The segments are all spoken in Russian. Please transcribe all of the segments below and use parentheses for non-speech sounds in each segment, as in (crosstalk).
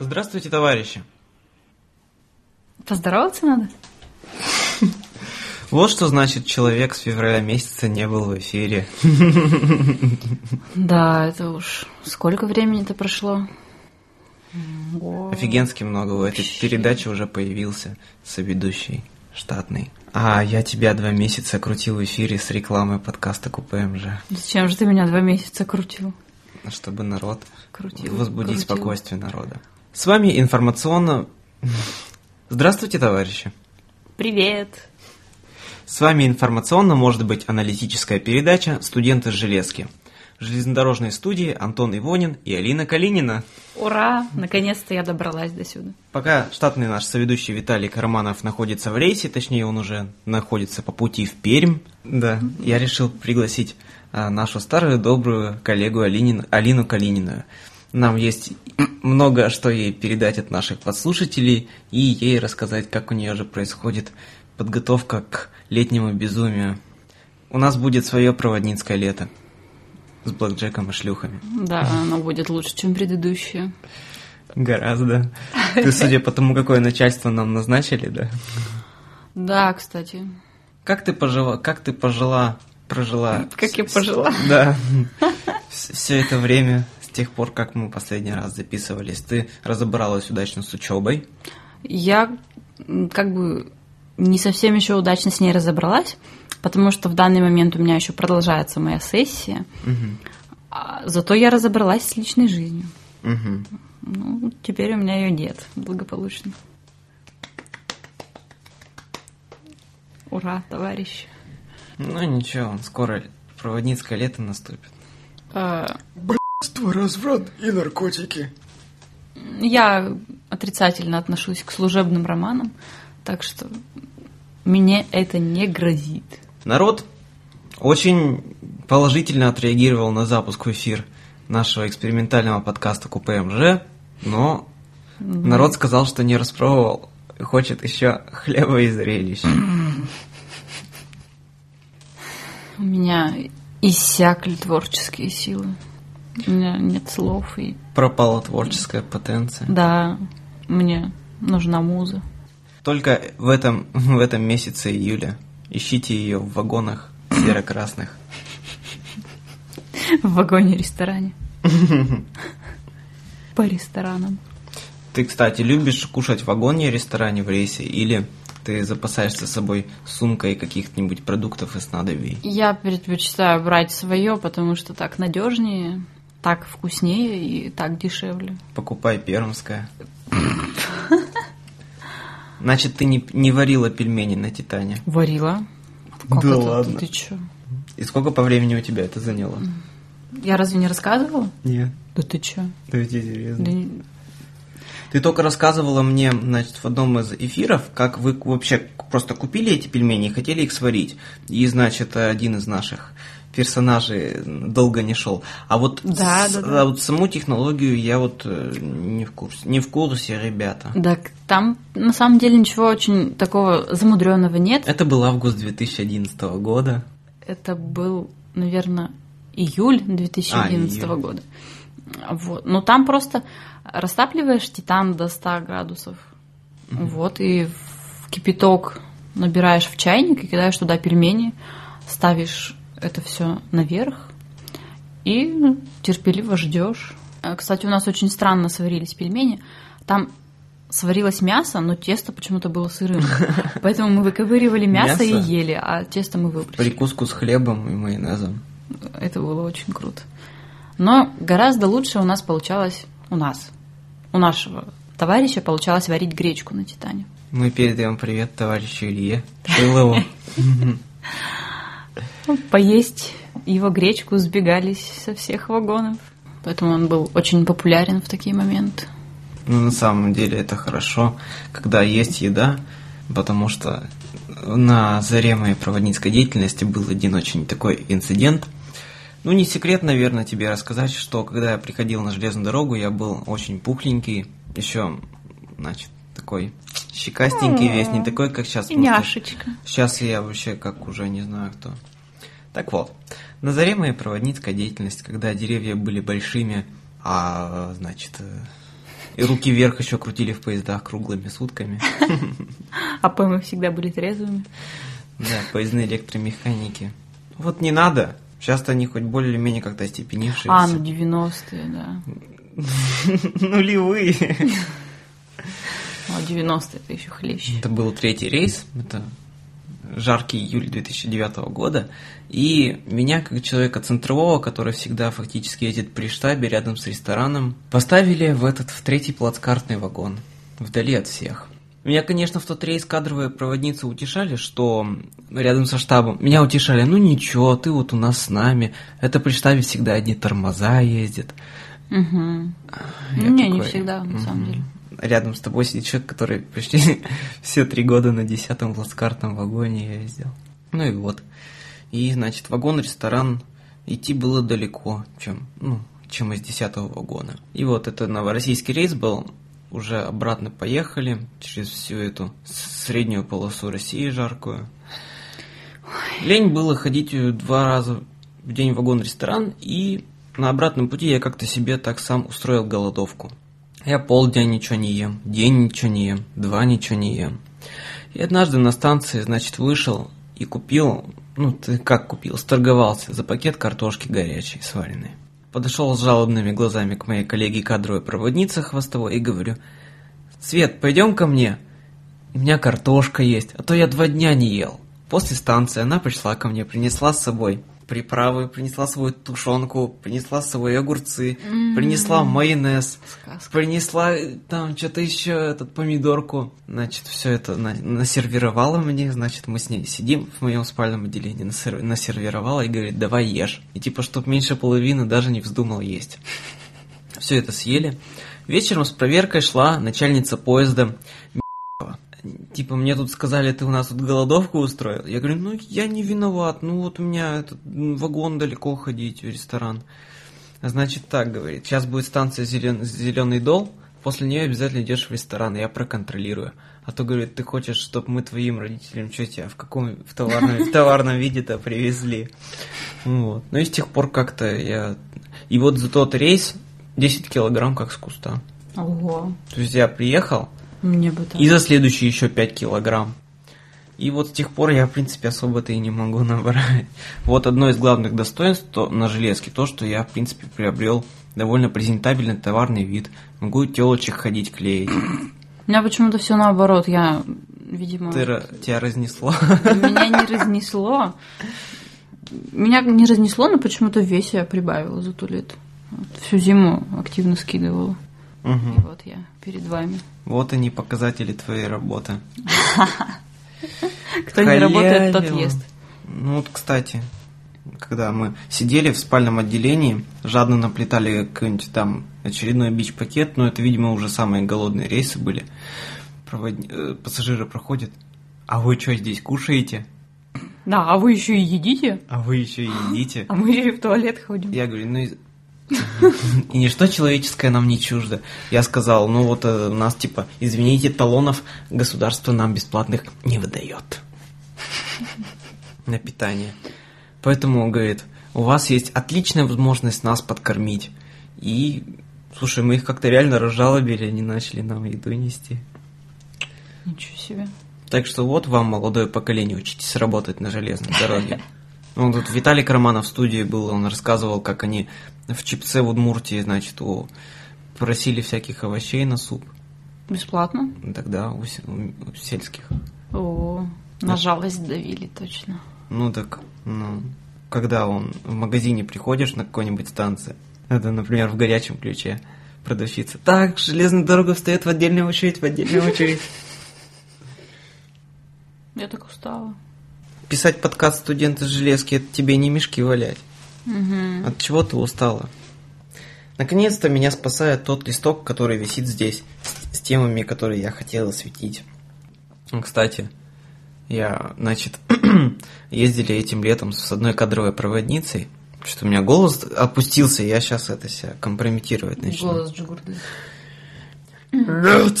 Здравствуйте, товарищи! Поздороваться надо? (laughs) Вот что значит человек с февраля месяца не был в эфире. (laughs) Да, это уж сколько времени-то прошло? О, Офигенски много. У этой передачи уже появился соведущий штатный. А я тебя два месяца крутил в эфире с рекламой подкаста КПМЖ, Зачем же ты меня два месяца крутил? чтобы народ Крутил. возбудить крутил. спокойствие народа. С вами информационно... Здравствуйте, товарищи! Привет. С вами информационно может быть аналитическая передача «Студенты железки». Железнодорожной студии Антон Ивонин и Алина Калинина. Ура! Наконец-то я добралась до сюда. Пока штатный наш соведущий Виталий Карманов находится в рейсе, точнее он уже находится по пути в Пермь, да, я решил пригласить а, нашу старую добрую коллегу Алинин, Алину Калинину. Нам есть много что ей передать от наших подслушателей и ей рассказать, как у нее же происходит подготовка к летнему безумию. У нас будет свое проводницкое лето с блэкджеком и шлюхами. Да, оно будет лучше, чем предыдущее. Гораздо. Ты, судя по тому, какое начальство нам назначили, да? Да, кстати. Как ты пожила, как ты пожила, прожила? Как я пожила. Да. Все это время, тех пор, как мы последний раз записывались, ты разобралась удачно с учебой. Я как бы не совсем еще удачно с ней разобралась, потому что в данный момент у меня еще продолжается моя сессия. А Зато я разобралась с личной жизнью. Мгм. Ну, теперь у меня ее нет благополучно. Ура, товарищ. Ну ничего, скоро проводницкое лето наступит. А, разврат и наркотики. Я отрицательно отношусь к служебным романам, так что мне это не грозит. Народ очень положительно отреагировал на запуск в эфир нашего экспериментального подкаста КПМЖ, но народ сказал, что не распробовал и хочет еще хлеба и зрелищ. У меня иссякли творческие силы. У меня нет слов и Пропала творческая потенция. да, мне нужна муза. Только в этом, (laughs) в этом месяце июля ищите ее в вагонах серо-красных. В вагоне-ресторане. (laughs) По ресторанам. Ты, кстати, любишь кушать в вагоне ресторане в рейсе или ты запасаешься с собой сумкой каких-нибудь продуктов и снадобий? Я предпочитаю брать свое, потому что так надежнее, так вкуснее и так дешевле. Покупай пермское. Значит, ты не, не варила пельмени на Титане. Варила. Как Да это? ладно. Ты чё? И сколько по времени у тебя это заняло? Я разве не рассказывала? Нет. Да ты чё? Да ведь интересно. Да не- Ты только рассказывала мне, значит, в одном из эфиров, как вы вообще просто купили эти пельмени и хотели их сварить. И, значит, один из наших персонажей долго не шел. А вот, Да, с- да, да. а вот саму технологию я вот э, не в курсе. Не в курсе, ребята. Так там на самом деле ничего очень такого замудренного нет. Это был август 2011 года. Это был, наверное, июль 2011 А, июль. года. Вот. Ну там просто растапливаешь титан до 100 градусов. Вот, и в кипяток набираешь в чайник и кидаешь туда пельмени, ставишь это все наверх и ну, терпеливо ждешь. А, Кстати, у нас очень странно сварились пельмени. Там сварилось мясо, но тесто почему-то было сырым. (laughs) Поэтому мы выковыривали мясо, и Мясо? ели, а тесто мы выбросили. Прикуску с хлебом и майонезом. Это было очень круто. Но гораздо лучше у нас получалось, у нас, у нашего товарища получалось варить гречку на Титане. Мы передаем привет товарищу Илье Шилову. (laughs) Ну, Поесть его гречку сбегались со всех вагонов. Поэтому он был очень популярен в такие моменты. Ну, на самом деле это хорошо, когда есть еда, потому что на заре моей проводницкой деятельности был один очень такой инцидент. Ну, не секрет, наверное, тебе рассказать, что когда я приходил на железную дорогу, я был очень пухленький, еще, значит, такой щекастенький весь, не такой, как сейчас. Няшечка. Сейчас я вообще как уже не знаю кто. Так вот, на заре моей проводницкой деятельности, когда деревья были большими, а, значит, э, И руки вверх еще крутили в поездах круглыми сутками. А мы всегда были трезвыми. Да, поездные электромеханики. Вот не надо. Сейчас-то они хоть более-менее как-то остепенившиеся. А, ну 90-е, да. (laughs) Нулевые. (laughs) А 90-е это еще хлеще. Это был третий рейс. Это жаркий июль 2009 года. И меня, как человека центрового, который всегда фактически едет при штабе рядом с рестораном, поставили в этот, в третий плацкартный вагон, вдали от всех. Меня, конечно, в тот рейс кадровые проводницы утешали, что рядом со штабом. Меня утешали, ну ничего, ты вот у нас с нами. Это при штабе всегда одни тормоза ездят. Угу. Не, не всегда, на самом деле. Рядом с тобой сидит человек, который почти (laughs) все три года на десятом плацкартном вагоне ездил. Ну и вот. И, значит, вагон-ресторан идти было далеко, чем, ну, чем из десятого вагона. И вот это новороссийский рейс был, уже обратно поехали через всю эту среднюю полосу России жаркую. Лень было ходить два раза в день в вагон-ресторан, и на обратном пути я как-то себе так сам устроил голодовку. Я полдня ничего не ем, день ничего не ем, два ничего не ем. И однажды на станции, значит, вышел и купил, ну ты как купил, сторговался за пакет картошки горячей, сваренной. Подошел с жалобными глазами к моей коллеге кадровой проводнице хвостовой и говорю, «Свет, пойдем ко мне, у меня картошка есть, а то я два дня не ел». После станции она пришла ко мне, принесла с собой приправы, принесла свою тушенку, принесла с собой огурцы, mm-hmm. принесла майонез, Сказка. принесла там что-то еще, этот помидорку. Значит, все это на- насервировала мне, значит, мы с ней сидим в моем спальном отделении, насер- насервировала и говорит, давай ешь. И типа, чтоб меньше половины даже не вздумал есть. (laughs) Все это съели. Вечером с проверкой шла начальница поезда типа, мне тут сказали, ты у нас тут голодовку устроил. Я говорю, ну, я не виноват, ну, вот у меня этот вагон далеко ходить в ресторан. Значит, так, говорит, сейчас будет станция зелен... Зеленый дол, после нее обязательно идешь в ресторан, я проконтролирую. А то, говорит, ты хочешь, чтобы мы твоим родителям, что тебя в каком в товарном, в товарном виде-то привезли. Вот. Ну и с тех пор как-то я... И вот за тот рейс 10 килограмм как с куста. Ого. То есть я приехал, мне бы так. И за следующие еще 5 килограмм. И вот с тех пор я, в принципе, особо-то и не могу (laughs) набрать. Вот одно из главных достоинств то, на железке, то, что я, в принципе, приобрел довольно презентабельный товарный вид. Могу телочек ходить клеить. У меня почему-то все наоборот. Я, видимо... Ты, тебя разнесло? Меня не разнесло. Меня не разнесло, но почему-то в весе я прибавила за ту лет. Вот, всю зиму активно скидывала. Угу. И вот я перед вами. Вот они показатели твоей работы. (laughs) Кто не работает, тот ест. Ну вот, кстати, когда мы сидели в спальном отделении, жадно наплетали какой-нибудь там очередной бич-пакет, но это, видимо, уже самые голодные рейсы были. Провод... Э, пассажиры проходят. А вы что здесь кушаете? Да, а вы еще и едите? А вы еще и едите? А мы же в туалет ходим. Я говорю, ну и ничто человеческое нам не чуждо. Я сказал, ну вот э, у нас типа, извините, талонов государство нам бесплатных не выдает на питание. Поэтому, он говорит, у вас есть отличная возможность нас подкормить. И, слушай, мы их как-то реально разжалобили, они начали нам еду нести. Ничего себе. Так что вот вам, молодое поколение, учитесь работать на железной дороге. (laughs) Ну, тут Виталий Карманов в студии был, он рассказывал, как они в Чипце в Удмуртии, значит, у, просили всяких овощей на суп. Бесплатно? Тогда у, у сельских. О, на жалость давили точно. Ну так, ну, когда он в магазине приходишь на какой-нибудь станции, это, например, в горячем ключе, продавщица, так, железная дорога встает в отдельную очередь, в отдельную очередь. Я так устала. Писать подкаст студенты железки, это тебе не мешки валять. Угу. От чего ты устала? Наконец-то меня спасает тот листок, который висит здесь, с, с темами, которые я хотел осветить. Кстати, я, значит, (clears throat) ездили этим летом с одной кадровой проводницей, что у меня голос опустился, я сейчас это себя компрометировать начну. Голос Джигурды. Нет!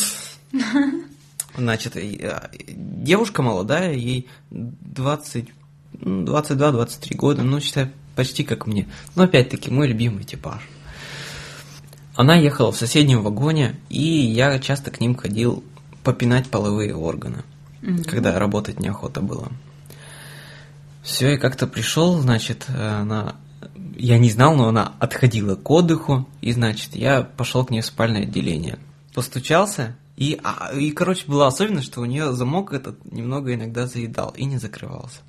(laughs) Значит, а, девушка молодая, ей 20, 22-23 года, ну, считай, почти как мне. Но опять-таки мой любимый типаж. Она ехала в соседнем вагоне, и я часто к ним ходил попинать половые органы, Мгм. когда работать неохота было. Все, и как-то пришел, значит, она... Я не знал, но она отходила к отдыху, и, значит, я пошел к ней в спальное отделение. Постучался, и, а, и, короче, была особенность, что у нее замок этот немного иногда заедал и не закрывался.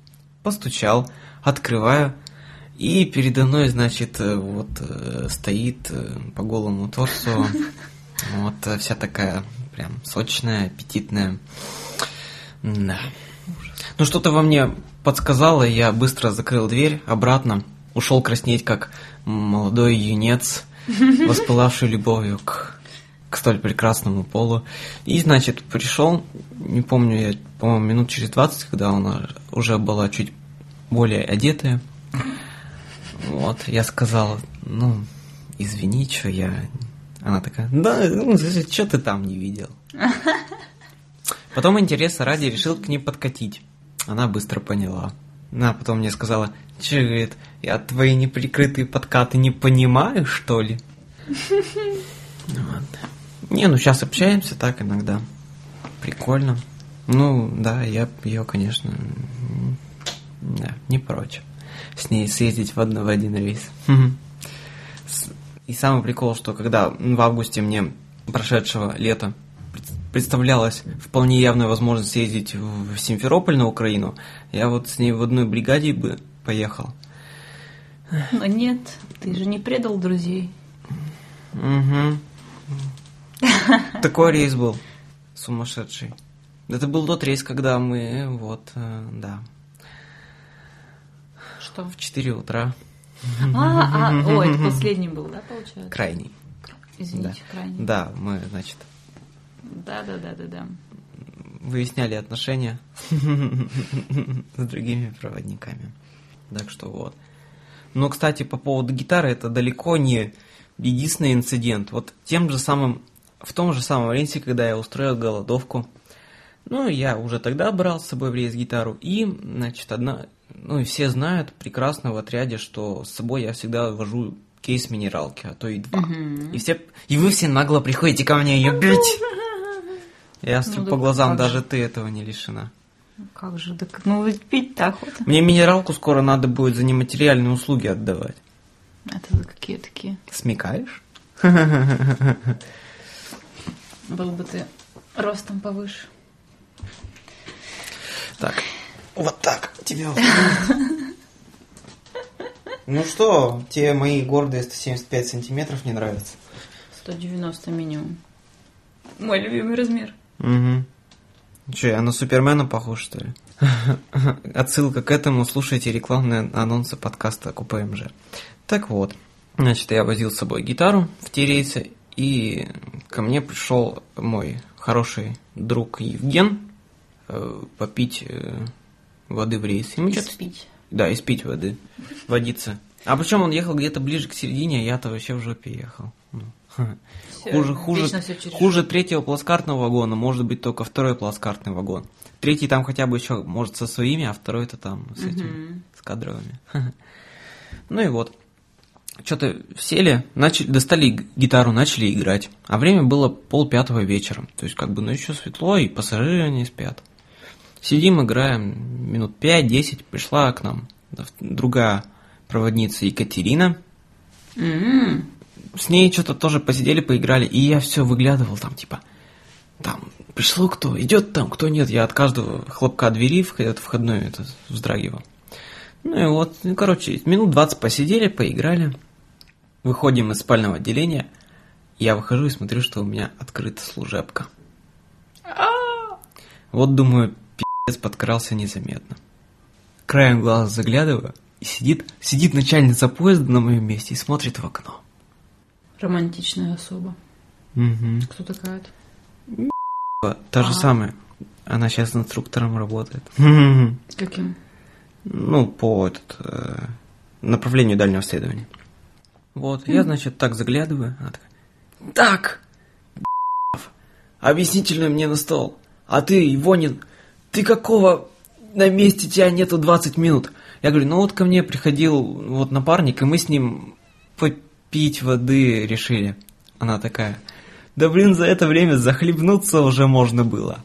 Постучал, открываю, и передо мной, значит, э, вот э, стоит э, по голому торсу, (laughs) вот вся такая прям сочная, аппетитная. Да. Ну, что-то во мне подсказало, я быстро закрыл дверь обратно, ушел краснеть, как молодой юнец, (laughs) воспылавший любовью к, к столь прекрасному полу. И, значит, пришел, не помню, я, по-моему, минут через 20, когда она уже была чуть более одетая. Вот, я сказал, ну, извини, что я... Она такая, да, ну, что ты там не видел? Потом интереса ради решил к ней подкатить. Она быстро поняла. Она потом мне сказала, че, говорит, я твои неприкрытые подкаты не понимаю, что ли? (laughs) Вот. Не, ну сейчас общаемся так иногда. Прикольно. Ну, да, я ее, конечно, да, не прочь. С ней съездить в, одно, в один рейс. И самый прикол, что когда в августе мне прошедшего лета пред- представлялась вполне явная возможность съездить в Симферополь на Украину, я вот с ней в одной бригаде бы поехал. Но нет, ты же не предал друзей. Угу. Такой рейс был сумасшедший. Это был тот рейс, когда мы, вот, э, да, Что? в 4 утра, А, а, о, это последний был, да, получается? крайний. Извините, крайний. Да, мы, значит, Да, да, да, да, да. выясняли отношения (laughs) с другими проводниками. Так что вот. Но, кстати, по поводу гитары, это далеко не единственный инцидент. Вот тем же самым, в том же самом рейсе, когда я устроил голодовку, ну, я уже тогда брал с собой в рейс гитару, и, значит, одна, ну, и все знают прекрасно в отряде, что с собой я всегда вожу кейс минералки, а то и два. Мгм. И все, и вы все нагло приходите ко мне ее бить. Я смотрю Ну, по глазам, даже же. ты этого не лишена. Ну, Как же, так, ну пить-то охота. Мне минералку скоро надо будет за нематериальные услуги отдавать. Это за какие такие? Смекаешь? (laughs) Был бы ты ростом повыше. Так, вот так тебе. Ну что, тебе мои гордые 175 сантиметров не нравятся? 190 минимум. Мой любимый размер. Угу. Че, я на Супермена похож, что ли? (laughs) Отсылка к этому, слушайте рекламные анонсы подкаста КПМЖ. Так вот, значит, я возил с собой гитару в те рейсы, и ко мне пришел мой хороший друг Евген э, попить э, воды в рейс. И мы И что-то спить. Да, и спить воды. Водиться. А причем он ехал где-то ближе к середине, а я-то вообще в жопе ехал. Ну, (laughs) Всё, Хуже, хуже, хуже третьего плацкартного вагона, может быть только второй плацкартный вагон. Третий там хотя бы еще, может, со своими, а второй-то там с этими, Мгм. с кадровыми. (laughs) Ну и вот. Что-то сели, начали, достали гитару, начали играть. А время было пол пятого вечера. То есть, как бы, ну еще светло, и пассажиры не спят. Сидим, играем минут 5-10. Пришла к нам другая проводница Екатерина. М, С ней что-то тоже посидели, поиграли, и я все выглядывал там, типа, там, пришло кто, идет там, кто нет. Я от каждого хлопка двери в от входной это, вздрагивал. Ну и вот, ну, короче, минут 20 посидели, поиграли. Выходим из спального отделения. Я выхожу и смотрю, что у меня открыта служебка. Вот, думаю, пи***ц подкрался незаметно. Краем глаза заглядываю, и сидит, сидит начальница поезда на моем месте и смотрит в окно. Романтичная особа. Угу. Кто такая-то? Та же Ага. самая. Она сейчас инструктором работает. Каким? Ну, по этот, э, направлению дальнего следования. Вот, я, значит, так заглядываю. Она такая, так, объяснительную мне на стол. А ты, Ивонин, ты какого на месте тебя нету 20 минут? Я говорю, ну вот ко мне приходил вот напарник, и мы с ним попить воды решили. Она такая, да блин, за это время захлебнуться уже можно было.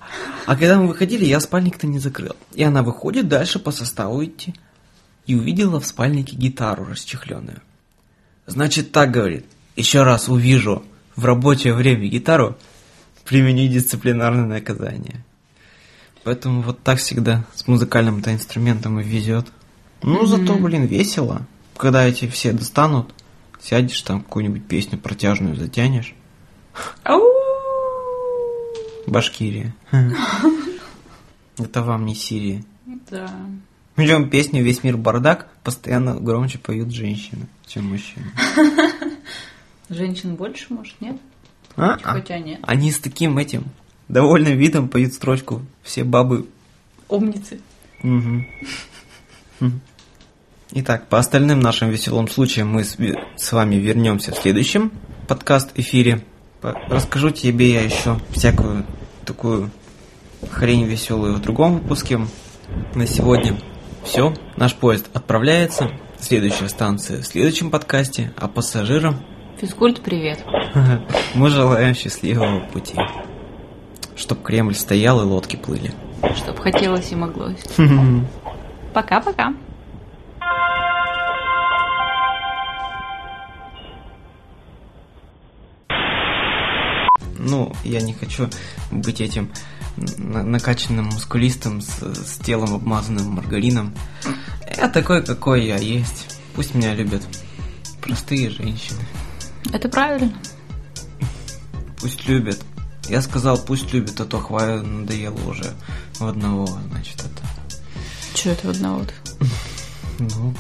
А когда мы выходили, я спальник-то не закрыл. И она выходит дальше по составу идти. И увидела в спальнике гитару расчехленную. Значит, так говорит, еще раз увижу в рабочее время гитару, применю дисциплинарное наказание. Поэтому вот так всегда с музыкальным-то инструментом и везет. Ну, mm-hmm. зато, блин, весело. Когда эти все достанут, сядешь там какую-нибудь песню протяжную затянешь. Башкирия. Это вам не Сирия. Да. Причем песню «Весь мир бардак» постоянно громче поют женщины, чем мужчины. Женщин больше, может, нет? А? Хотя нет. Они с таким этим довольным видом поют строчку «Все бабы...» Умницы. Угу. Итак, по остальным нашим веселым случаям мы с, с вами вернемся в следующем подкаст-эфире. Расскажу тебе я еще всякую такую хрень веселую в другом выпуске. На сегодня все. Наш поезд отправляется. Следующая станция в следующем подкасте. А пассажирам... Физкульт, привет. (laughs) Мы желаем счастливого пути. Чтоб Кремль стоял и лодки плыли. Чтоб хотелось и моглось. Пока-пока. Ну, я не хочу быть этим накачанным мускулистом с, с телом обмазанным маргарином. Я такой, какой я есть. Пусть меня любят простые женщины. Это правильно. Пусть любят. Я сказал, пусть любят, а то хватит надоело уже в одного, значит, это. Че это в одного-то? (laughs) Ну,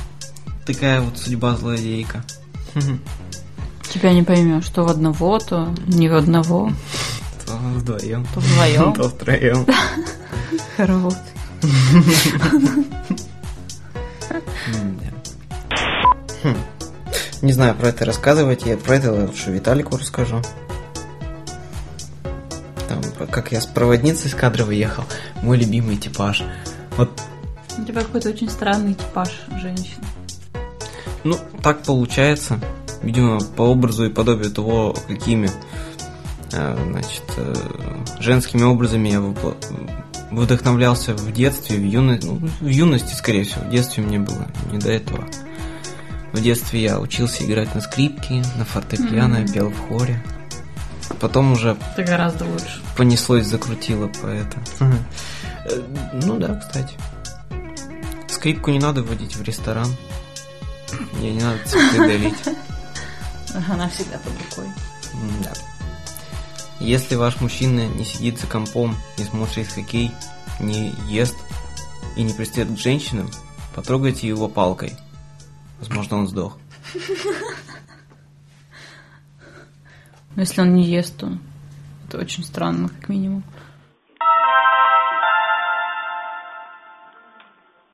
такая вот судьба злодейка. (laughs) Тебя не поймешь, что в одного, то не в одного. То вдвоем. То вдвоем. То втроем. Хоровод. Хм. Не знаю, про это рассказывать. Я про это лучше Виталику расскажу. Там, как я с проводницей с кадровой ехал. Мой любимый типаж. Вот. У тебя какой-то очень странный типаж женщин. Ну, так получается видимо, по образу и подобию того, какими э, значит, э, женскими образами я вдохновлялся в детстве, в юности, ну, в юности, скорее всего, в детстве мне было не до этого. В детстве я учился играть на скрипке, на фортепиано, mm-hmm. пел в хоре. Потом уже... Это гораздо лучше. Понеслось, закрутило по это. Э, ну да, кстати. Скрипку не надо вводить в ресторан. Мне не надо цветы дарить. (laughs) Она всегда под рукой. Да. Если ваш мужчина не сидит за компом, не смотрит хоккей, не ест и не пристает к женщинам, потрогайте его палкой. Возможно, он сдох. Но если он не ест, то это очень странно, как минимум.